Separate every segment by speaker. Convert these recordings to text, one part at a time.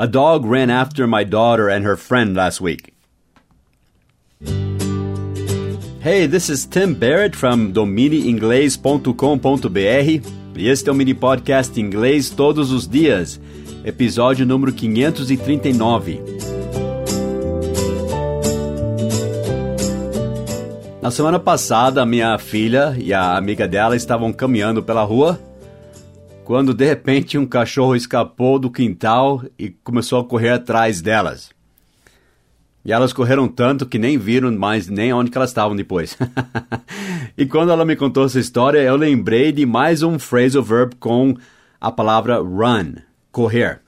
Speaker 1: A dog ran after my daughter and her friend last week. Hey, this is Tim Barrett from dominiinglês.com.br e este é o mini podcast Inglês Todos os Dias, episódio número 539. Na semana passada, minha filha e a amiga dela estavam caminhando pela rua quando de repente um cachorro escapou do quintal e começou a correr atrás delas. E elas correram tanto que nem viram mais nem onde elas estavam depois. e quando ela me contou essa história, eu lembrei de mais um phrasal verb com a palavra run, correr.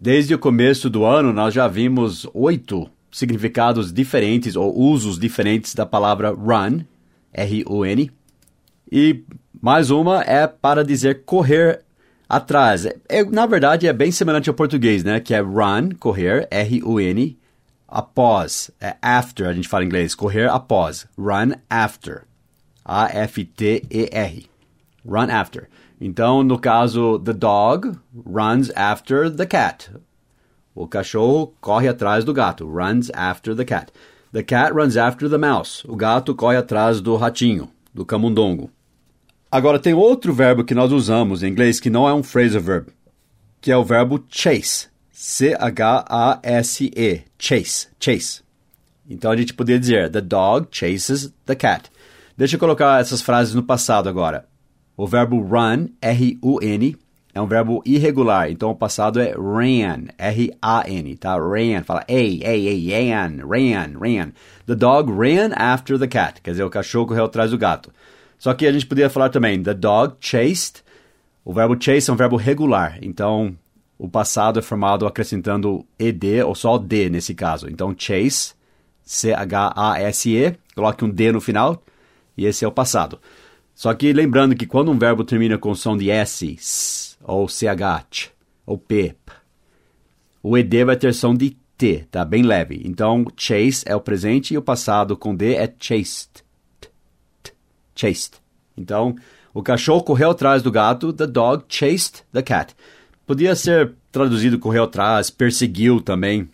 Speaker 1: Desde o começo do ano, nós já vimos oito significados diferentes ou usos diferentes da palavra run, R-U-N. E mais uma é para dizer correr atrás. É, na verdade, é bem semelhante ao português, né? Que é run, correr, R-U-N, após, é after, a gente fala em inglês, correr após. Run after. A-F-T-E-R. Run after. Então, no caso, the dog runs after the cat. O cachorro corre atrás do gato. Runs after the cat. The cat runs after the mouse. O gato corre atrás do ratinho, do camundongo. Agora, tem outro verbo que nós usamos em inglês que não é um phrasal verb, que é o verbo chase. C-H-A-S-E. Chase. Chase. Então a gente poderia dizer: The dog chases the cat. Deixa eu colocar essas frases no passado agora. O verbo run, R-U-N, é um verbo irregular. Então o passado é ran, R-A-N, tá? Ran. Fala, ei, ei, ei, ran, ran, ran. The dog ran after the cat. Quer dizer, o cachorro correu atrás do gato. Só que a gente poderia falar também, the dog chased. O verbo chase é um verbo regular, então o passado é formado acrescentando ed ou só d nesse caso. Então chase, C-H-A-S-E, coloque um d no final e esse é o passado. Só que lembrando que quando um verbo termina com som de s, s ou ch ou p, o ed vai ter som de t, tá bem leve. Então chase é o presente e o passado com d é chased chased. Então, o cachorro correu atrás do gato, the dog chased the cat. Podia ser traduzido correu atrás, perseguiu também.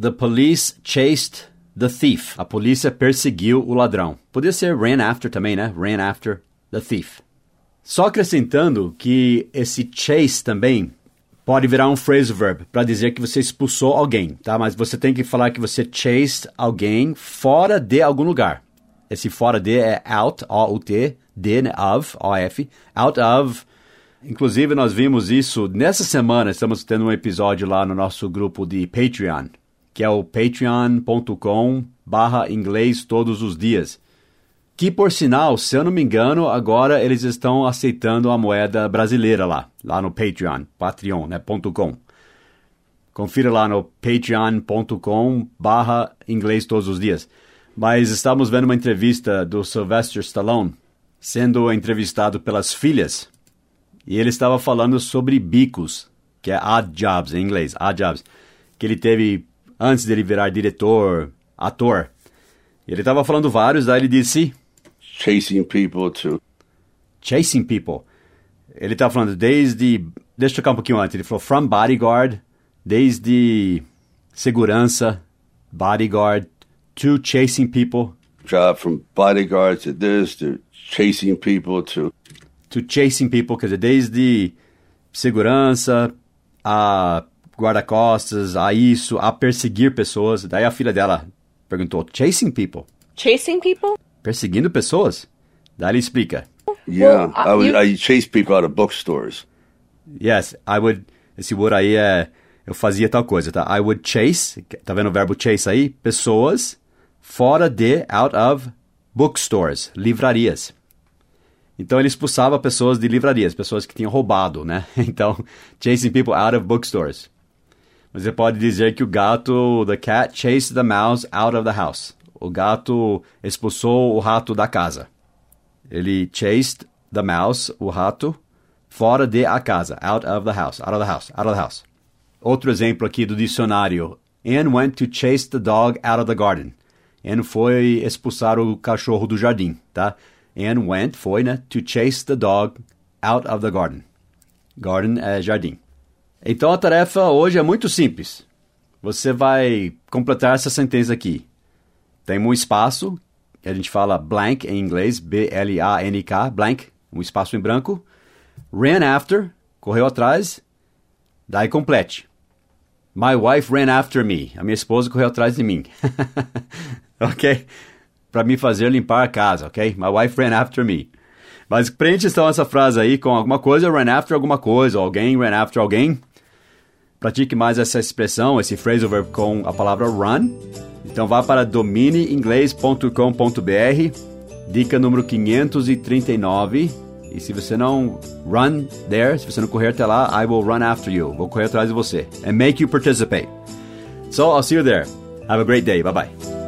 Speaker 1: The police chased the thief. A polícia perseguiu o ladrão. Podia ser ran after também, né? Ran after the thief. Só acrescentando que esse chase também pode virar um phrasal verb para dizer que você expulsou alguém, tá? Mas você tem que falar que você chased alguém fora de algum lugar. Esse fora de é out, O-U-T, de, né, of, O-F, out of. Inclusive, nós vimos isso nessa semana, estamos tendo um episódio lá no nosso grupo de Patreon, que é o patreon.com barra inglês todos os dias. Que, por sinal, se eu não me engano, agora eles estão aceitando a moeda brasileira lá, lá no Patreon, patreon, né, .com. Confira lá no patreon.com barra inglês todos os dias. Mas estamos vendo uma entrevista do Sylvester Stallone sendo entrevistado pelas filhas e ele estava falando sobre bicos, que é odd jobs em inglês, odd jobs, que ele teve antes dele virar diretor, ator. Ele estava falando vários, aí ele disse
Speaker 2: chasing people to
Speaker 1: chasing people. Ele estava falando desde, deixa eu tocar um pouquinho antes, ele falou from bodyguard, desde segurança, bodyguard, to chasing people.
Speaker 2: Job from bodyguard to this to chasing people to.
Speaker 1: To chasing people, quer dizer, desde segurança a guarda-costas, a isso, a perseguir pessoas. Daí a filha dela perguntou: chasing people?
Speaker 3: Chasing people?
Speaker 1: Perseguindo pessoas? Daí ele explica.
Speaker 2: Yeah, well, uh, I would you... I chase people out of bookstores.
Speaker 1: Yes, I would. Esse would aí é eu fazia tal coisa, tá? I would chase, tá vendo o verbo chase aí? Pessoas fora de, out of, bookstores, livrarias. Então ele expulsava pessoas de livrarias, pessoas que tinham roubado, né? Então, chasing people out of bookstores. Você pode dizer que o gato, the cat chased the mouse out of the house. O gato expulsou o rato da casa. Ele chased the mouse, o rato, fora de a casa, out of the house, out of the house, out of the house. Outro exemplo aqui do dicionário. Anne went to chase the dog out of the garden. Anne foi expulsar o cachorro do jardim, tá? Anne went, foi, né? To chase the dog out of the garden. Garden é jardim. Então a tarefa hoje é muito simples. Você vai completar essa sentença aqui. Tem um espaço, a gente fala blank em inglês, B-L-A-N-K, blank, um espaço em branco. Ran after, correu atrás, daí complete. My wife ran after me. A minha esposa correu atrás de mim. ok? Para me fazer limpar a casa, ok? My wife ran after me. Mas preenche então essa frase aí com alguma coisa, ran after alguma coisa, alguém ran after alguém. Pratique mais essa expressão, esse phrasal verb com a palavra run. Então vá para domineinglês.com.br, dica número 539. E se você não run there, se você não correr até lá, I will run after you. Vou correr atrás de você. And make you participate. So I'll see you there. Have a great day. Bye bye.